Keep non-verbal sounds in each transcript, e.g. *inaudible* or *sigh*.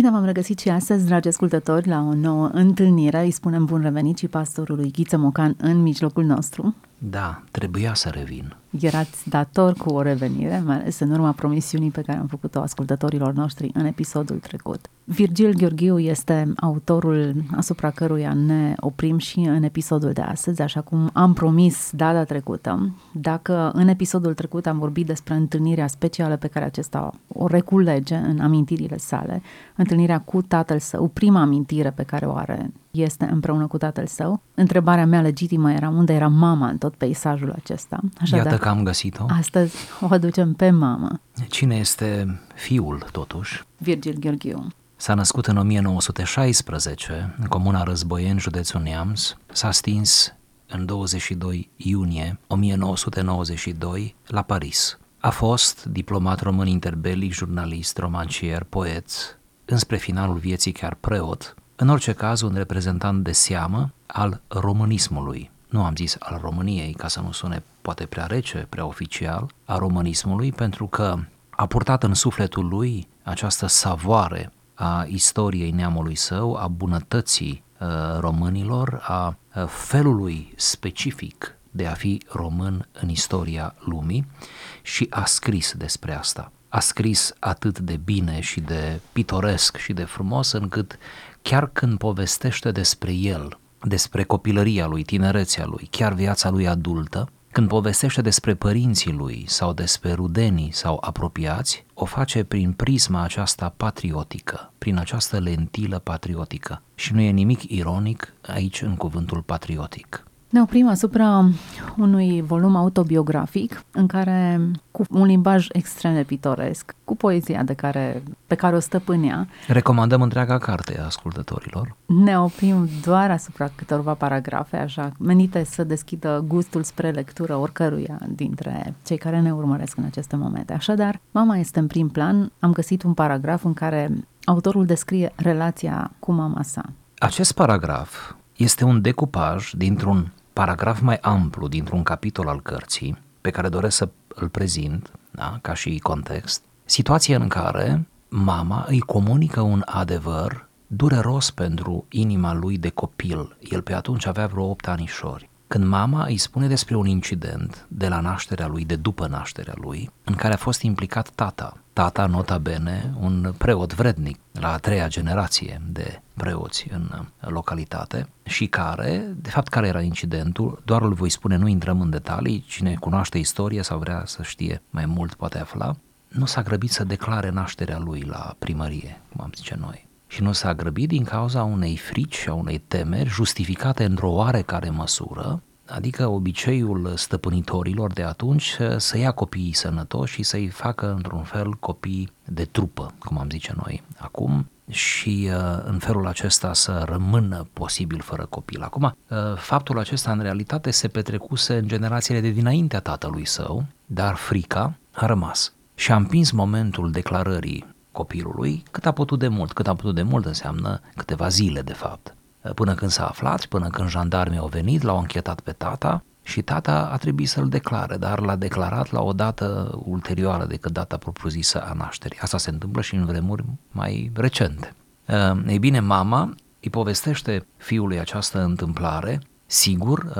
Bine v-am regăsit și astăzi, dragi ascultători, la o nouă întâlnire. Îi spunem bun revenit și pastorului Ghiță Mocan în mijlocul nostru. Da, trebuia să revin. Erați dator cu o revenire, mai ales în urma promisiunii pe care am făcut-o ascultătorilor noștri în episodul trecut. Virgil Gheorghiu este autorul asupra căruia ne oprim și în episodul de astăzi, așa cum am promis data trecută. Dacă în episodul trecut am vorbit despre întâlnirea specială pe care acesta o reculege în amintirile sale, întâlnirea cu tatăl său, prima amintire pe care o are este împreună cu tatăl său. Întrebarea mea legitimă era unde era mama în tot peisajul acesta. Așadar, Iată că am găsit-o. Astăzi o aducem pe mama. Cine este fiul, totuși? Virgil Gheorghiu. S-a născut în 1916 în comuna Războien, județul Neamț. S-a stins în 22 iunie 1992 la Paris. A fost diplomat român interbelic, jurnalist, romancier, poet, înspre finalul vieții chiar preot, în orice caz un reprezentant de seamă al românismului. Nu am zis al României ca să nu sune poate prea rece, prea oficial, a românismului, pentru că a purtat în sufletul lui această savoare a istoriei neamului său, a bunătății uh, românilor, a uh, felului specific de a fi român în istoria lumii și a scris despre asta. A scris atât de bine și de pitoresc și de frumos încât chiar când povestește despre el, despre copilăria lui, tinerețea lui, chiar viața lui adultă, când povestește despre părinții lui sau despre rudenii sau apropiați, o face prin prisma aceasta patriotică, prin această lentilă patriotică. Și nu e nimic ironic aici în cuvântul patriotic. Ne oprim asupra unui volum autobiografic în care, cu un limbaj extrem de pitoresc, cu poezia de care, pe care o stăpânea, Recomandăm întreaga carte a ascultătorilor. ne oprim doar asupra câtorva paragrafe, așa, menite să deschidă gustul spre lectură oricăruia dintre cei care ne urmăresc în aceste momente. Așadar, mama este în prim plan, am găsit un paragraf în care autorul descrie relația cu mama sa. Acest paragraf este un decupaj dintr-un paragraf mai amplu dintr-un capitol al cărții pe care doresc să îl prezint, da, ca și context, situația în care mama îi comunică un adevăr dureros pentru inima lui de copil. El pe atunci avea vreo 8 anișori. Când mama îi spune despre un incident de la nașterea lui, de după nașterea lui, în care a fost implicat tata. Tata, nota bene, un preot vrednic, la a treia generație de preoți în localitate și care, de fapt care era incidentul, doar îl voi spune, nu intrăm în detalii, cine cunoaște istoria sau vrea să știe mai mult poate afla, nu s-a grăbit să declare nașterea lui la primărie, cum am zice noi. Și nu s-a grăbit din cauza unei frici și a unei temeri justificate într-o oarecare măsură, adică obiceiul stăpânitorilor de atunci să ia copiii sănătoși și să-i facă într-un fel copii de trupă, cum am zice noi acum, și uh, în felul acesta să rămână posibil fără copil. Acum, uh, faptul acesta în realitate se petrecuse în generațiile de dinaintea tatălui său, dar frica a rămas. Și a împins momentul declarării copilului cât a putut de mult. Cât a putut de mult înseamnă câteva zile, de fapt. Până când s-a aflat, până când jandarmii au venit, l-au închetat pe tata și tata a trebuit să-l declare, dar l-a declarat la o dată ulterioară decât data propriu-zisă a nașterii. Asta se întâmplă și în vremuri mai recente. Ei bine, mama îi povestește fiului această întâmplare, sigur,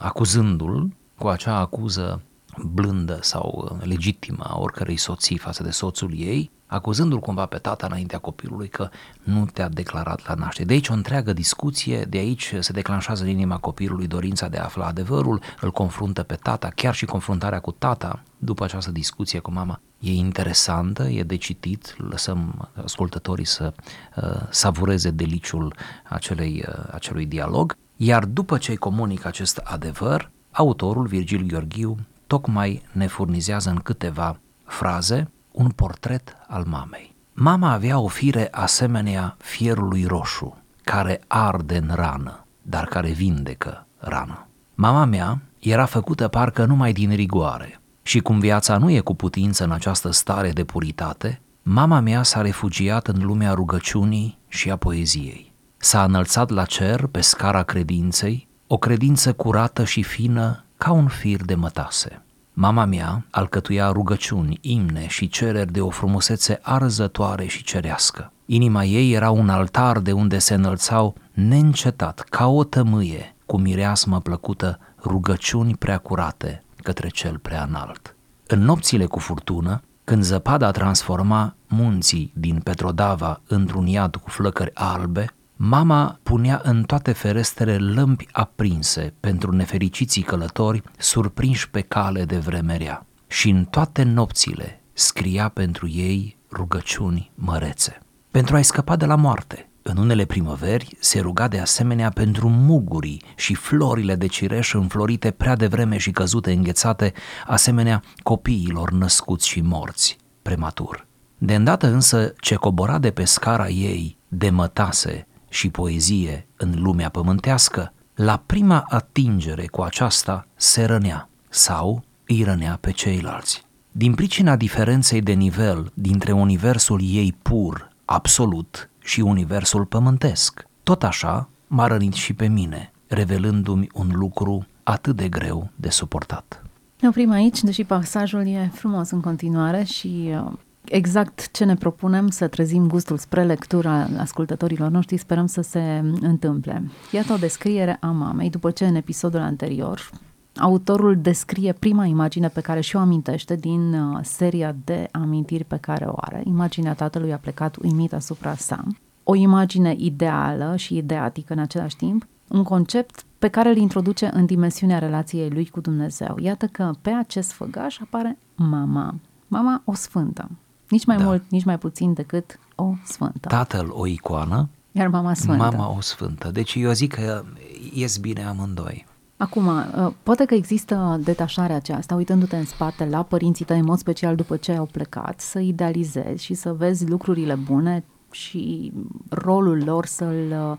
acuzându-l cu acea acuză blândă sau legitimă a oricărei soții față de soțul ei, acuzându-l cumva pe tata înaintea copilului că nu te-a declarat la naștere. De aici o întreagă discuție, de aici se declanșează în inima copilului dorința de a afla adevărul, îl confruntă pe tata, chiar și confruntarea cu tata după această discuție cu mama e interesantă, e de citit, lăsăm ascultătorii să uh, savureze deliciul acelei, uh, acelui dialog, iar după ce îi comunică acest adevăr, autorul Virgil Gheorghiu tocmai ne furnizează în câteva fraze un portret al mamei. Mama avea o fire asemenea fierului roșu, care arde în rană, dar care vindecă rana. Mama mea era făcută parcă numai din rigoare și cum viața nu e cu putință în această stare de puritate, mama mea s-a refugiat în lumea rugăciunii și a poeziei. S-a înălțat la cer pe scara credinței, o credință curată și fină ca un fir de mătase. Mama mea alcătuia rugăciuni, imne și cereri de o frumusețe arzătoare și cerească. Inima ei era un altar de unde se înălțau neîncetat, ca o tămâie, cu mireasmă plăcută, rugăciuni prea curate către cel prea înalt. În nopțile cu furtună, când zăpada transforma munții din Petrodava într-un iad cu flăcări albe, Mama punea în toate ferestrele lămpi aprinse pentru nefericiții călători surprinși pe cale de vremerea și în toate nopțile scria pentru ei rugăciuni mărețe. Pentru a-i scăpa de la moarte, în unele primăveri se ruga de asemenea pentru mugurii și florile de cireș înflorite prea devreme și căzute înghețate, asemenea copiilor născuți și morți prematur. De îndată însă ce cobora de pe scara ei de mătase și poezie în lumea pământească, la prima atingere cu aceasta se rănea sau îi rănea pe ceilalți. Din pricina diferenței de nivel dintre universul ei pur, absolut, și universul pământesc. Tot așa m-a rănit și pe mine, revelându-mi un lucru atât de greu de suportat. Ne oprim aici, deși pasajul e frumos în continuare și uh, exact ce ne propunem să trezim gustul spre lectura ascultătorilor noștri, sperăm să se întâmple. Iată o descriere a mamei, după ce în episodul anterior autorul descrie prima imagine pe care și-o amintește din uh, seria de amintiri pe care o are. Imaginea tatălui a plecat uimit asupra sa. O imagine ideală și ideatică în același timp, un concept pe care îl introduce în dimensiunea relației lui cu Dumnezeu. Iată că pe acest făgaș apare mama. Mama o sfântă. Nici mai da. mult, nici mai puțin decât o sfântă. Tatăl o icoană, iar mama sfântă. Mama o sfântă. Deci eu zic că ies bine amândoi. Acum, uh, poate că există detașarea aceasta, uitându-te în spate la părinții tăi, în mod special după ce au plecat, să idealizezi și să vezi lucrurile bune și rolul lor să-l uh,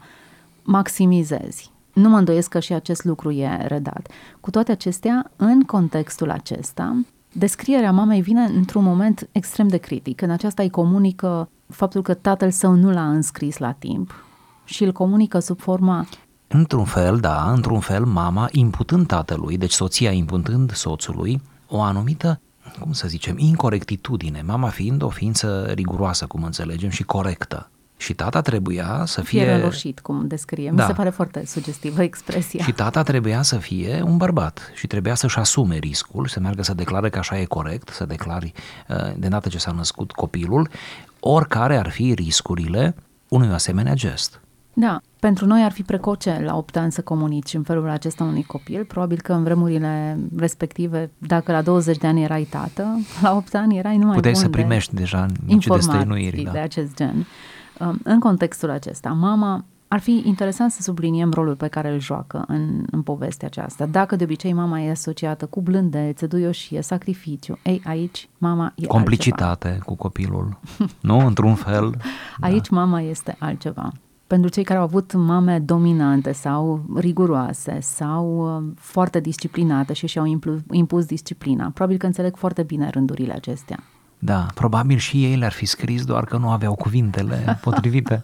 maximizezi. Nu mă îndoiesc că și acest lucru e redat. Cu toate acestea, în contextul acesta, descrierea mamei vine într-un moment extrem de critic. În aceasta îi comunică faptul că tatăl său nu l-a înscris la timp și îl comunică sub forma Într-un fel, da, într-un fel, mama imputând tatălui, deci soția imputând soțului, o anumită, cum să zicem, incorectitudine, mama fiind o ființă riguroasă, cum înțelegem, și corectă. Și tata trebuia să fie... Fie răloșit, cum descrie. Da. Mi se pare foarte sugestivă expresia. Și tata trebuia să fie un bărbat și trebuia să-și asume riscul, să meargă să declare că așa e corect, să declari uh, de dată ce s-a născut copilul, oricare ar fi riscurile unui asemenea gest. Da, pentru noi ar fi precoce la 8 ani să comunici în felul acesta unui copil. Probabil că în vremurile respective, dacă la 20 de ani erai tată, la 8 ani erai numai Puteai bun să primești de deja niște destăinuiri. Da. de acest gen. Um, în contextul acesta, mama ar fi interesant să subliniem rolul pe care îl joacă în, în povestea aceasta. Dacă de obicei mama e asociată cu blândețe, duioșie, sacrificiu, ei, aici mama e Complicitate altceva. cu copilul, nu? Într-un fel. *laughs* Aici da. mama este altceva pentru cei care au avut mame dominante sau riguroase sau uh, foarte disciplinate și și-au impus, impus disciplina. Probabil că înțeleg foarte bine rândurile acestea. Da, probabil și ei le-ar fi scris, doar că nu aveau cuvintele potrivite.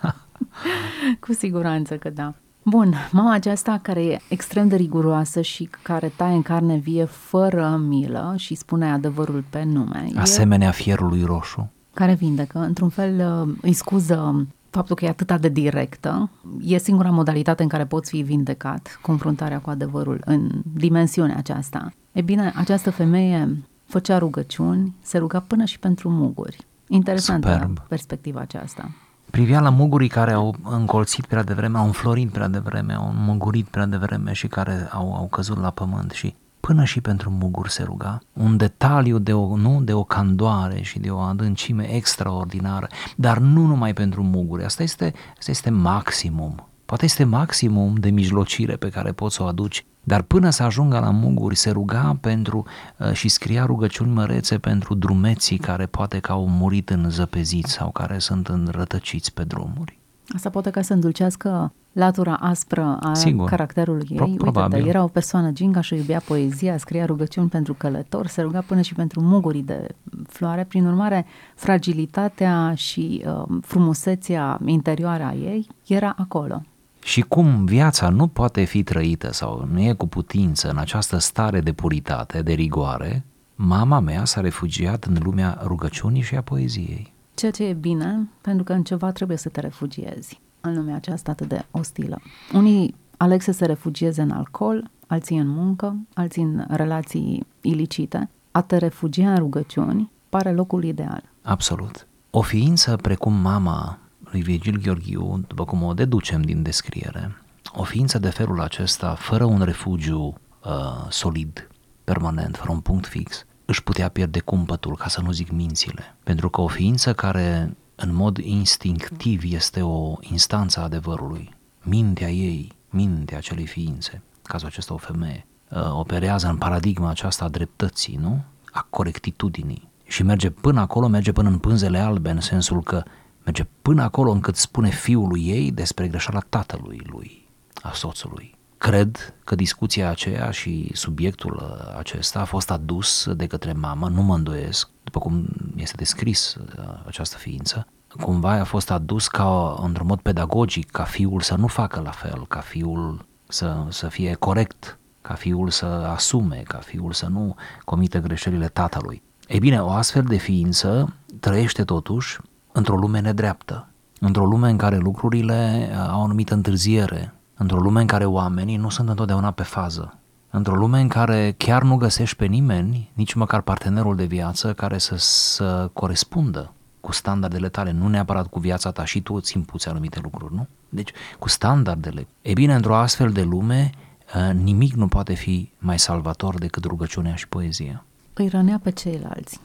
*laughs* Cu siguranță că da. Bun, mama aceasta care e extrem de riguroasă și care taie în carne vie fără milă și spune adevărul pe nume. Asemenea e... fierului roșu. Care vindecă, într-un fel uh, îi scuză faptul că e atât de directă, e singura modalitate în care poți fi vindecat, confruntarea cu adevărul în dimensiunea aceasta. E bine, această femeie făcea rugăciuni, se ruga până și pentru muguri. Interesantă Superb. perspectiva aceasta. Privea la mugurii care au încolțit prea devreme, au înflorit prea devreme, au mugurit prea devreme și care au, au căzut la pământ și până și pentru muguri se ruga. Un detaliu de o, nu, de o candoare și de o adâncime extraordinară, dar nu numai pentru muguri. Asta este, asta este maximum. Poate este maximum de mijlocire pe care poți să o aduci, dar până să ajungă la muguri se ruga pentru uh, și scria rugăciuni mărețe pentru drumeții care poate că au murit în zăpeziți sau care sunt înrătăciți pe drumuri. Asta poate ca să îndulcească latura aspră a Sigur. caracterului ei. Pro- Uite, probabil. era o persoană ginga și iubea poezia, scria rugăciuni pentru călători, se ruga până și pentru mugurii de floare. Prin urmare, fragilitatea și uh, frumusețea interioară a ei era acolo. Și cum viața nu poate fi trăită sau nu e cu putință în această stare de puritate, de rigoare, mama mea s-a refugiat în lumea rugăciunii și a poeziei. Ceea ce e bine, pentru că în ceva trebuie să te refugiezi în lumea aceasta atât de ostilă. Unii aleg să se refugieze în alcool, alții în muncă, alții în relații ilicite. A te refugia în rugăciuni pare locul ideal. Absolut. O ființă precum mama lui Virgil Gheorghiu, după cum o deducem din descriere, o ființă de felul acesta, fără un refugiu uh, solid, permanent, fără un punct fix, își putea pierde cumpătul, ca să nu zic mințile. Pentru că o ființă care în mod instinctiv este o instanță a adevărului, mintea ei, mintea acelei ființe, cazul acesta o femeie, uh, operează în paradigma aceasta a dreptății, nu? A corectitudinii. Și merge până acolo, merge până în pânzele albe, în sensul că merge până acolo încât spune fiului ei despre greșeala tatălui lui, a soțului. Cred că discuția aceea și subiectul uh, acesta a fost adus de către mamă, nu mă îndoiesc, după cum este descris uh, această ființă, cumva a fost adus ca într-un mod pedagogic, ca fiul să nu facă la fel, ca fiul să, să fie corect, ca fiul să asume, ca fiul să nu comită greșelile tatălui. Ei bine, o astfel de ființă trăiește totuși într-o lume nedreaptă, într-o lume în care lucrurile uh, au o anumită întârziere, într-o lume în care oamenii nu sunt întotdeauna pe fază, într-o lume în care chiar nu găsești pe nimeni, nici măcar partenerul de viață, care să, să corespundă cu standardele tale, nu neapărat cu viața ta și tu îți impuți anumite lucruri, nu? Deci cu standardele. E bine, într-o astfel de lume, uh, nimic nu poate fi mai salvator decât rugăciunea și poezia. Îi rănea pe ceilalți,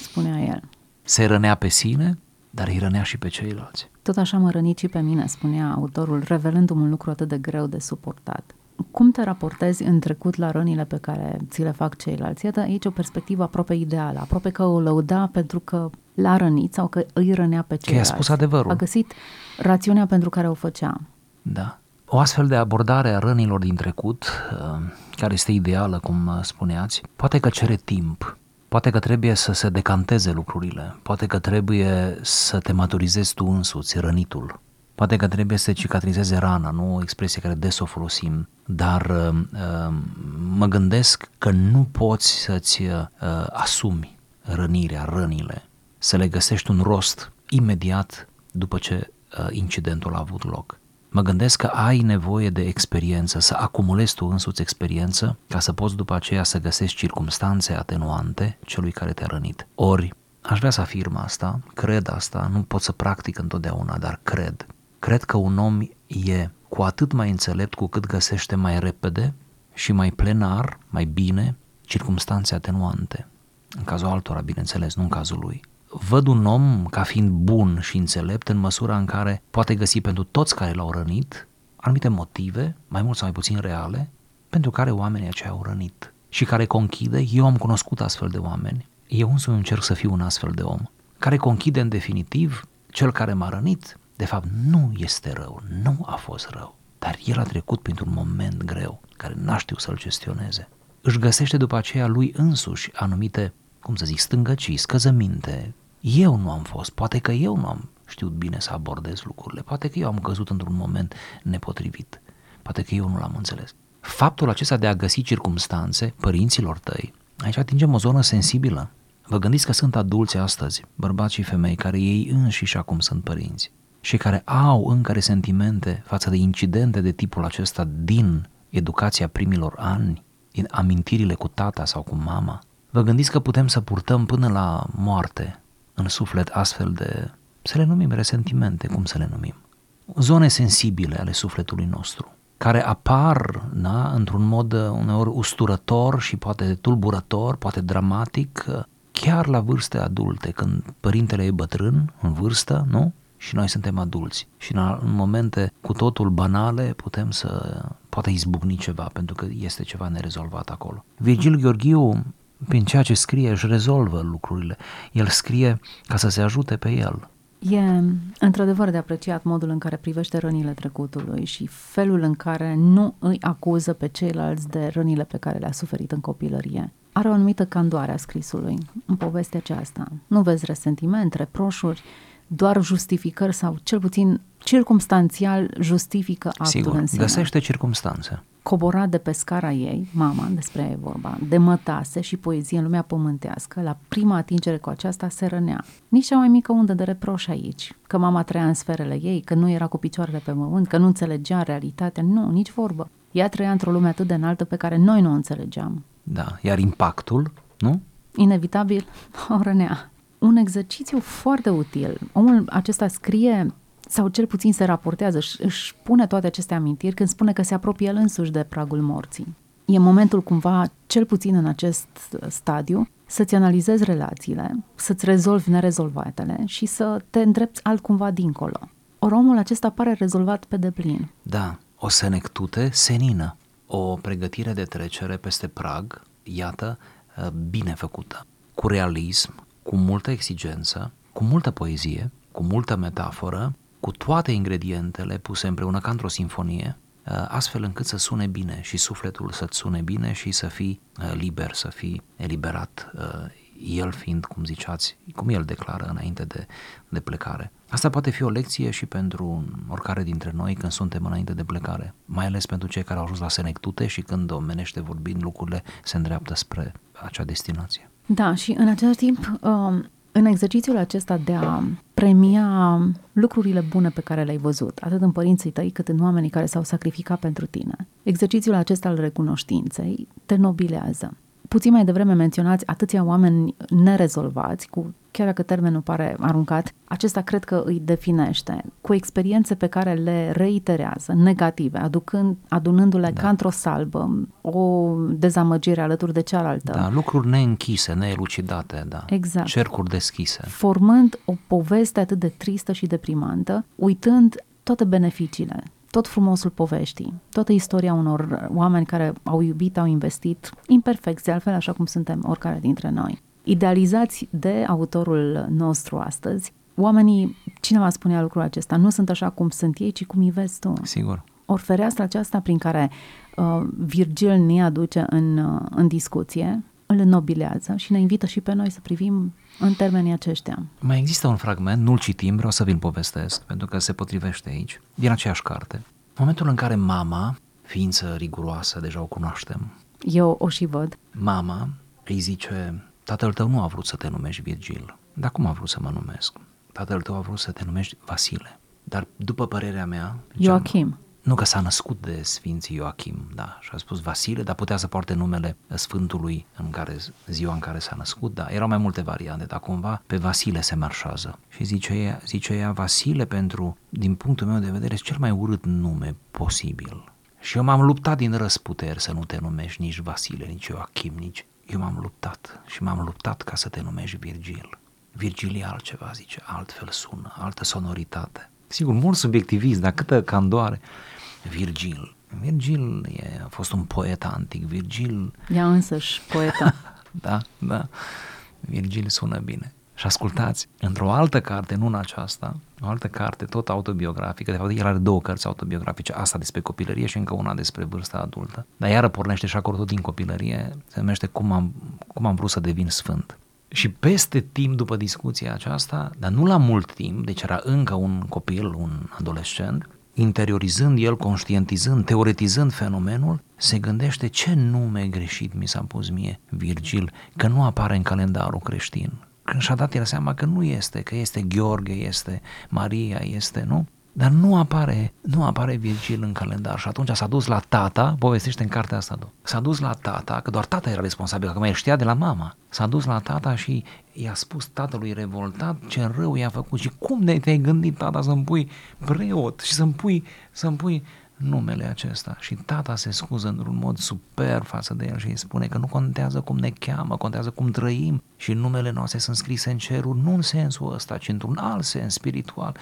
spunea el. Se rănea pe sine, dar îi rănea și pe ceilalți. Tot așa mă rănici și pe mine, spunea autorul, revelându-mi un lucru atât de greu de suportat. Cum te raportezi în trecut la rănile pe care ți le fac ceilalți? Iată aici o perspectivă aproape ideală, aproape că o lăuda pentru că l-a rănit sau că îi rănea pe i-a ceilalți. spus adevărul. A găsit rațiunea pentru care o făcea. Da. O astfel de abordare a rănilor din trecut, uh, care este ideală, cum uh, spuneați, poate că cere timp, poate că trebuie să se decanteze lucrurile, poate că trebuie să te maturizezi tu însuți, rănitul, poate că trebuie să cicatrizeze rana, nu o expresie care des o folosim, dar uh, uh, mă gândesc că nu poți să-ți uh, asumi rănirea, rănile, să le găsești un rost imediat după ce uh, incidentul a avut loc. Mă gândesc că ai nevoie de experiență, să acumulezi tu însuți experiență ca să poți după aceea să găsești circumstanțe atenuante celui care te-a rănit. Ori, aș vrea să afirm asta, cred asta, nu pot să practic întotdeauna, dar cred. Cred că un om e cu atât mai înțelept cu cât găsește mai repede și mai plenar, mai bine, circumstanțe atenuante. În cazul altora, bineînțeles, nu în cazul lui văd un om ca fiind bun și înțelept în măsura în care poate găsi pentru toți care l-au rănit anumite motive, mai mult sau mai puțin reale, pentru care oamenii aceia au rănit și care conchide, eu am cunoscut astfel de oameni, eu însumi încerc să fiu un astfel de om, care conchide în definitiv, cel care m-a rănit, de fapt nu este rău, nu a fost rău, dar el a trecut printr-un moment greu care n-a știut să-l gestioneze. Își găsește după aceea lui însuși anumite, cum să zic, stângăcii, scăzăminte, eu nu am fost, poate că eu nu am știut bine să abordez lucrurile, poate că eu am căzut într-un moment nepotrivit, poate că eu nu l-am înțeles. Faptul acesta de a găsi circumstanțe părinților tăi, aici atingem o zonă sensibilă. Vă gândiți că sunt adulți astăzi, bărbați și femei, care ei înșiși acum sunt părinți și care au încă resentimente față de incidente de tipul acesta din educația primilor ani, din amintirile cu tata sau cu mama. Vă gândiți că putem să purtăm până la moarte în suflet astfel de, să le numim resentimente, cum să le numim, zone sensibile ale sufletului nostru, care apar da, într-un mod uneori usturător și poate tulburător, poate dramatic, chiar la vârste adulte, când părintele e bătrân, în vârstă, nu? Și noi suntem adulți. Și în momente cu totul banale putem să poate izbucni ceva, pentru că este ceva nerezolvat acolo. Virgil Gheorghiu prin ceea ce scrie își rezolvă lucrurile. El scrie ca să se ajute pe el. E într-adevăr de apreciat modul în care privește rănile trecutului și felul în care nu îi acuză pe ceilalți de rănile pe care le-a suferit în copilărie. Are o anumită candoare a scrisului în povestea aceasta. Nu vezi resentiment, reproșuri, doar justificări sau cel puțin circumstanțial justifică actul Sigur, în sine. găsește circumstanțe. Coborat de pe scara ei, mama, despre ea e vorba, de mătase și poezie în lumea pământească, la prima atingere cu aceasta se rănea. Nici cea mai mică undă de reproș aici, că mama trăia în sferele ei, că nu era cu picioarele pe pământ, că nu înțelegea realitatea, nu, nici vorbă. Ea trăia într-o lume atât de înaltă pe care noi nu o înțelegeam. Da, iar impactul, nu? Inevitabil, *laughs* o rănea. Un exercițiu foarte util. Omul acesta scrie sau cel puțin se raportează, își, își pune toate aceste amintiri când spune că se apropie el însuși de pragul morții. E momentul cumva, cel puțin în acest stadiu, să-ți analizezi relațiile, să-ți rezolvi nerezolvatele și să te îndrepți altcumva dincolo. Ori omul acesta pare rezolvat pe deplin. Da, o senectute senină, o pregătire de trecere peste prag, iată, bine făcută, cu realism, cu multă exigență, cu multă poezie, cu multă metaforă, cu toate ingredientele puse împreună ca într-o sinfonie, astfel încât să sune bine și sufletul să-ți sune bine și să fii liber, să fii eliberat, el fiind, cum ziceați, cum el declară înainte de, de plecare. Asta poate fi o lecție și pentru oricare dintre noi când suntem înainte de plecare, mai ales pentru cei care au ajuns la senectute și când omenește vorbind lucrurile se îndreaptă spre acea destinație. Da, și în același timp, în exercițiul acesta de a premia lucrurile bune pe care le-ai văzut, atât în părinții tăi cât în oamenii care s-au sacrificat pentru tine, exercițiul acesta al recunoștinței te nobilează. Puțin mai devreme menționați atâția oameni nerezolvați, cu chiar dacă termenul pare aruncat, acesta cred că îi definește, cu experiențe pe care le reiterează, negative, aducând, adunându-le da. ca într-o salbă, o dezamăgire alături de cealaltă. Da, lucruri neînchise, neelucidate, da. Exact. Cercuri deschise. Formând o poveste atât de tristă și deprimantă, uitând toate beneficiile, tot frumosul poveștii, toată istoria unor oameni care au iubit, au investit, imperfecți, de altfel așa cum suntem oricare dintre noi. Idealizați de autorul nostru astăzi, oamenii, cineva spunea lucrul acesta, nu sunt așa cum sunt ei, ci cum îi vezi tu. Sigur. Ori fereastra aceasta prin care uh, Virgil ne aduce în, uh, în discuție, îl înnobilează și ne invită și pe noi să privim în termenii aceștia. Mai există un fragment, nu-l citim, vreau să vi-l povestesc, pentru că se potrivește aici, din aceeași carte. Momentul în care mama, ființă riguroasă, deja o cunoaștem. Eu o și văd. Mama îi zice, tatăl tău nu a vrut să te numești Virgil, dar cum a vrut să mă numesc? Tatăl tău a vrut să te numești Vasile. Dar după părerea mea... Joachim. Nu că s-a născut de Sfinții Ioachim, da, și a spus Vasile, dar putea să poarte numele Sfântului în care, ziua în care s-a născut, da, erau mai multe variante, dar cumva pe Vasile se marșează. Și zice ea, zice ea Vasile pentru, din punctul meu de vedere, cel mai urât nume posibil. Și eu m-am luptat din răsputeri să nu te numești nici Vasile, nici Ioachim, nici... Eu m-am luptat și m-am luptat ca să te numești Virgil. Virgil e altceva, zice, altfel sună, altă sonoritate. Sigur, mult subiectivist, dar câtă candoare. Virgil. Virgil e, a fost un poet antic. Virgil... Ea însăși poeta. *laughs* da, da. Virgil sună bine. Și ascultați, într-o altă carte, nu în aceasta, o altă carte tot autobiografică, de fapt el are două cărți autobiografice, asta despre copilărie și încă una despre vârsta adultă, dar iară pornește și acolo tot din copilărie, se numește cum am, cum am vrut să devin sfânt. Și peste timp după discuția aceasta, dar nu la mult timp, deci era încă un copil, un adolescent, interiorizând el, conștientizând, teoretizând fenomenul, se gândește ce nume greșit mi s-a pus mie Virgil, că nu apare în calendarul creștin. Când și-a dat el seama că nu este, că este Gheorghe, este Maria, este, nu? Dar nu apare, nu apare Virgil în calendar și atunci s-a dus la tata, povestește în cartea asta, s-a dus la tata, că doar tata era responsabil, că mai știa de la mama. S-a dus la tata și i-a spus tatălui revoltat ce rău i-a făcut și cum de te-ai gândit tata să-mi pui preot și să-mi pui, să-mi pui numele acesta. Și tata se scuză într-un mod super față de el și îi spune că nu contează cum ne cheamă, contează cum trăim și numele noastre sunt scrise în cerul, nu în sensul ăsta, ci într-un alt sens spiritual.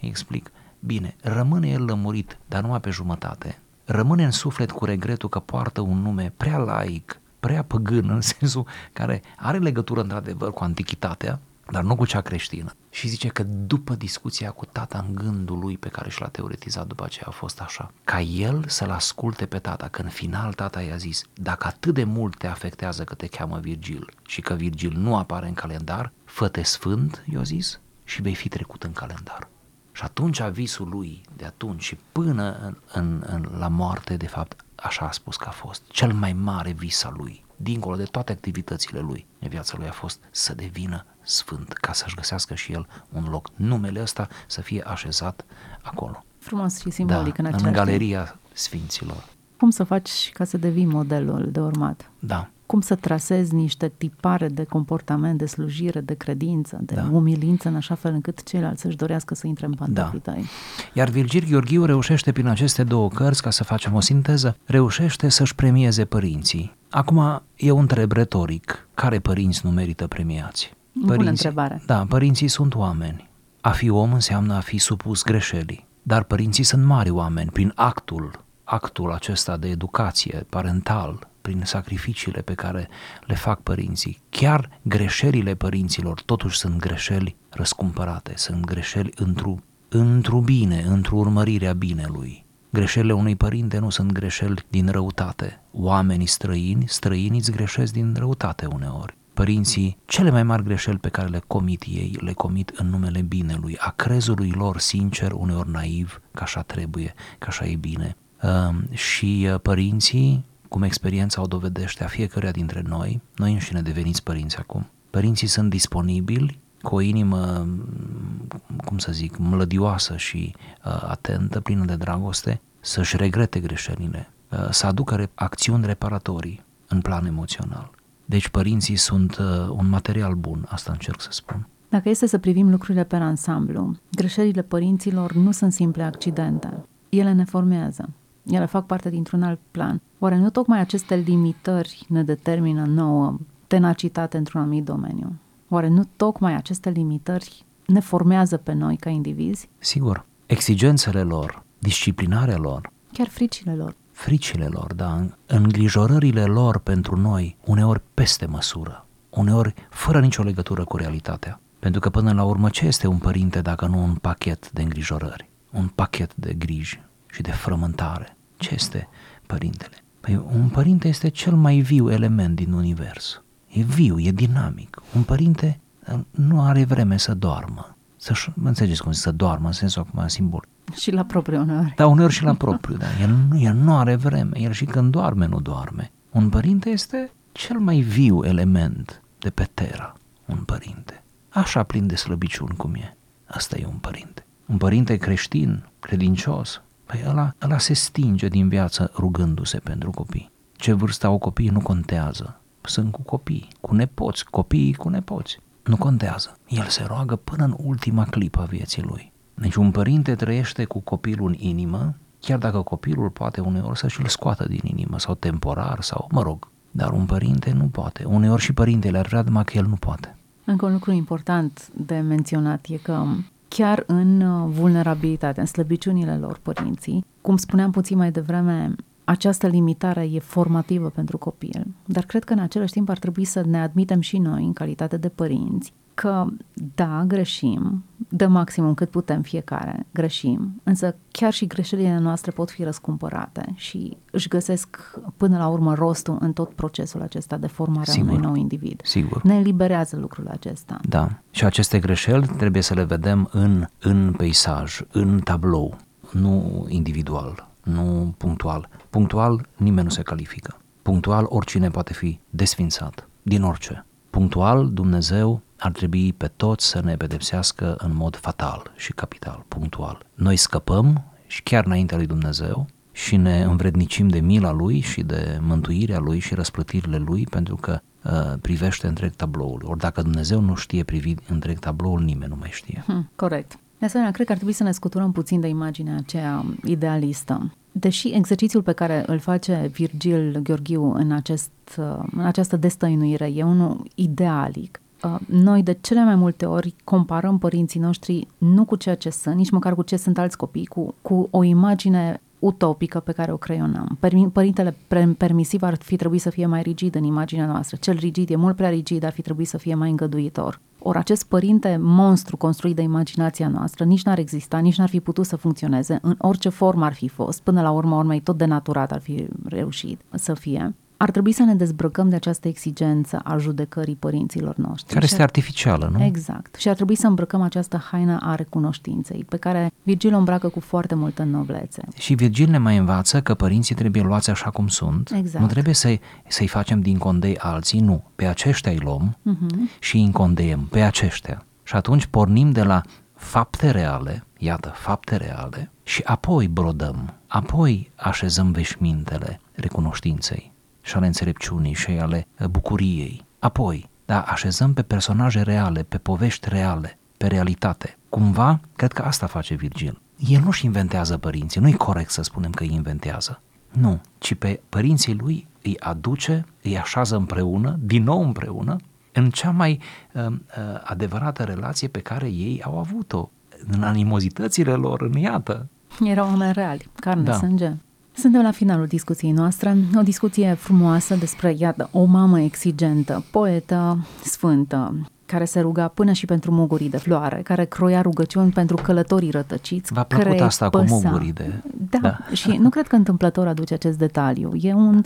Îi explic, Bine, rămâne el lămurit, dar numai pe jumătate. Rămâne în suflet cu regretul că poartă un nume prea laic, prea păgân, în sensul care are legătură într-adevăr cu antichitatea, dar nu cu cea creștină. Și zice că după discuția cu tata în gândul lui pe care și l-a teoretizat după aceea a fost așa, ca el să-l asculte pe tata, că în final tata i-a zis, dacă atât de mult te afectează că te cheamă Virgil și că Virgil nu apare în calendar, fă-te sfânt, i-a zis, și vei fi trecut în calendar. Și atunci visul lui de atunci și până în, în, în, la moarte, de fapt, așa a spus că a fost. Cel mai mare vis al lui, dincolo de toate activitățile lui, în viața lui a fost să devină sfânt, ca să-și găsească și el un loc. Numele ăsta să fie așezat acolo. Frumos și simbolic da, în același în galeria timp. sfinților. Cum să faci ca să devii modelul de urmat? Da. Cum să trasezi niște tipare de comportament, de slujire, de credință, de da. umilință, în așa fel încât ceilalți să-și dorească să intre în pantofii da. tăi. Iar Virgil Gheorghiu reușește prin aceste două cărți, ca să facem o sinteză, reușește să-și premieze părinții. Acum eu întreb retoric, care părinți nu merită premiați? Părinții, Bună întrebare. Da, părinții sunt oameni. A fi om înseamnă a fi supus greșelii. Dar părinții sunt mari oameni prin actul actul acesta de educație parental, prin sacrificiile pe care le fac părinții. Chiar greșelile părinților totuși sunt greșeli răscumpărate, sunt greșeli într-o, într bine, într-o urmărire a binelui. Greșelile unui părinte nu sunt greșeli din răutate. Oamenii străini, străinii îți greșesc din răutate uneori. Părinții, cele mai mari greșeli pe care le comit ei, le comit în numele binelui, a crezului lor sincer, uneori naiv, că așa trebuie, că așa e bine. Ehm, și uh, părinții, cum experiența o dovedește a fiecăruia dintre noi, noi înșine deveniți părinți acum. Părinții sunt disponibili cu o inimă, cum să zic, mlădioasă și uh, atentă, plină de dragoste, să-și regrete greșelile, uh, să aducă acțiuni reparatorii în plan emoțional. Deci părinții sunt un material bun, asta încerc să spun. Dacă este să privim lucrurile pe ansamblu, greșelile părinților nu sunt simple accidente. Ele ne formează. Ele fac parte dintr-un alt plan. Oare nu tocmai aceste limitări ne determină nouă tenacitate într-un anumit domeniu? Oare nu tocmai aceste limitări ne formează pe noi ca indivizi? Sigur. Exigențele lor, disciplinarea lor. Chiar fricile lor. Fricile lor, da. Îngrijorările lor pentru noi, uneori peste măsură. Uneori fără nicio legătură cu realitatea. Pentru că până la urmă ce este un părinte dacă nu un pachet de îngrijorări? Un pachet de griji și de frământare. Ce este părintele? Păi un părinte este cel mai viu element din univers. E viu, e dinamic. Un părinte uh, nu are vreme să doarmă. Să-și, înțelegeți cum zic, să doarmă, în sensul acum simbol. Și la propriu uneori. Da, uneori și la propriu, da. El, nu, el nu are vreme, el și când doarme, nu doarme. Un părinte este cel mai viu element de pe Terra, un părinte. Așa plin de slăbiciuni cum e. Asta e un părinte. Un părinte creștin, credincios, Păi ăla, ăla se stinge din viață rugându-se pentru copii. Ce vârstă au copiii nu contează. Sunt cu copii, cu nepoți, copiii cu nepoți. Nu contează. El se roagă până în ultima clipă a vieții lui. Deci un părinte trăiește cu copilul în inimă, chiar dacă copilul poate uneori să și-l scoată din inimă sau temporar sau, mă rog, dar un părinte nu poate. Uneori și părintele ar vrea, numai că el nu poate. Încă un lucru important de menționat e că chiar în uh, vulnerabilitate, în slăbiciunile lor părinții. Cum spuneam puțin mai devreme, această limitare e formativă pentru copil, dar cred că în același timp ar trebui să ne admitem și noi, în calitate de părinți, că da, greșim, de maximum cât putem fiecare, greșim, însă chiar și greșelile noastre pot fi răscumpărate și își găsesc până la urmă rostul în tot procesul acesta de formare a unui nou individ. Sigur. Ne eliberează lucrul acesta. Da. Și aceste greșeli trebuie să le vedem în, în peisaj, în tablou, nu individual, nu punctual. Punctual nimeni nu se califică. Punctual oricine poate fi desfințat, din orice. Punctual Dumnezeu ar trebui pe toți să ne pedepsească în mod fatal și capital, punctual. Noi scăpăm și chiar înaintea lui Dumnezeu și ne învrednicim de mila lui și de mântuirea lui și răsplătirile lui pentru că uh, privește întreg tabloul. Ori dacă Dumnezeu nu știe privi întreg tabloul, nimeni nu mai știe. Hmm, corect. De asemenea, cred că ar trebui să ne scuturăm puțin de imaginea aceea idealistă. Deși exercițiul pe care îl face Virgil Gheorghiu în, acest, uh, în această destăinuire e unul idealic, Uh, noi de cele mai multe ori comparăm părinții noștri nu cu ceea ce sunt, nici măcar cu ce sunt alți copii, cu, cu o imagine utopică pe care o creionăm. Părintele permisiv ar fi trebuit să fie mai rigid în imaginea noastră. Cel rigid e mult prea rigid, ar fi trebuit să fie mai îngăduitor. Ori acest părinte monstru construit de imaginația noastră nici n-ar exista, nici n-ar fi putut să funcționeze în orice formă ar fi fost, până la urma urmei tot denaturat ar fi reușit să fie ar trebui să ne dezbrăcăm de această exigență a judecării părinților noștri. Care este artificială, nu? Exact. Și ar trebui să îmbrăcăm această haină a recunoștinței, pe care Virgil o îmbracă cu foarte multă noblețe. Și Virgil ne mai învață că părinții trebuie luați așa cum sunt. Exact. Nu trebuie să-i, să-i facem din condei alții, nu. Pe aceștia îi luăm uh-huh. și îi încondeiem pe aceștia. Și atunci pornim de la fapte reale, iată, fapte reale, și apoi brodăm, apoi așezăm veșmintele recunoștinței și ale înțelepciunii și ale bucuriei. Apoi, da, așezăm pe personaje reale, pe povești reale, pe realitate. Cumva, cred că asta face Virgil. El nu-și inventează părinții, nu-i corect să spunem că îi inventează. Nu, ci pe părinții lui îi aduce, îi așează împreună, din nou împreună, în cea mai uh, uh, adevărată relație pe care ei au avut-o, în animozitățile lor, în iată. Erau oameni reali, carne, da. sânge. Suntem la finalul discuției noastre, o discuție frumoasă despre, iată, o mamă exigentă, poetă, sfântă, care se ruga până și pentru mugurii de floare, care croia rugăciuni pentru călătorii rătăciți. V-a plăcut asta păsa. cu mugurii de... Da, da, și nu cred că întâmplător aduce acest detaliu. E un,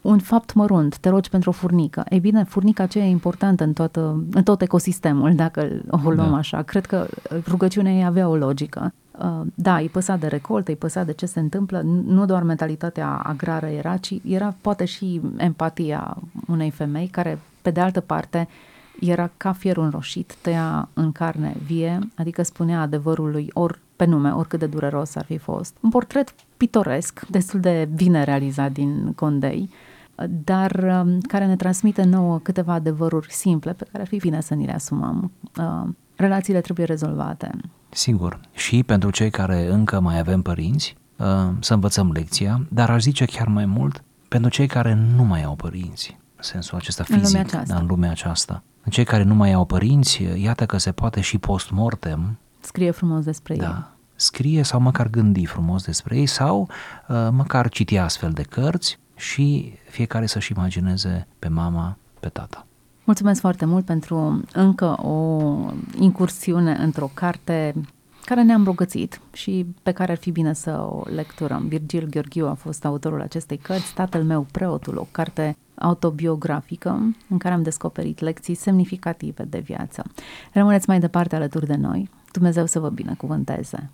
un fapt mărunt, te rogi pentru o furnică. Ei bine, furnica aceea e importantă în, toată, în tot ecosistemul, dacă o luăm da. așa. Cred că rugăciunea ei avea o logică. Uh, da, îi păsa de recoltă, îi păsa de ce se întâmplă, nu doar mentalitatea agrară era, ci era poate și empatia unei femei care, pe de altă parte, era ca fierul înroșit, tăia în carne vie, adică spunea adevărului ori pe nume, oricât de dureros ar fi fost. Un portret pitoresc, destul de bine realizat din Condei, dar um, care ne transmite nouă câteva adevăruri simple pe care ar fi bine să ni le asumăm. Uh, relațiile trebuie rezolvate. Sigur. Și pentru cei care încă mai avem părinți, uh, să învățăm lecția, dar aș zice chiar mai mult, pentru cei care nu mai au părinți, în sensul acesta fizic, în lumea aceasta. Da, în lumea aceasta. În cei care nu mai au părinți, iată că se poate și post-mortem. Scrie frumos despre da, ei. Scrie sau măcar gândi frumos despre ei sau uh, măcar citi astfel de cărți și fiecare să-și imagineze pe mama, pe tata. Mulțumesc foarte mult pentru încă o incursiune într-o carte care ne-a îmbogățit și pe care ar fi bine să o lecturăm. Virgil Gheorghiu a fost autorul acestei cărți, Tatăl meu, preotul, o carte autobiografică în care am descoperit lecții semnificative de viață. Rămâneți mai departe alături de noi. Dumnezeu să vă binecuvânteze!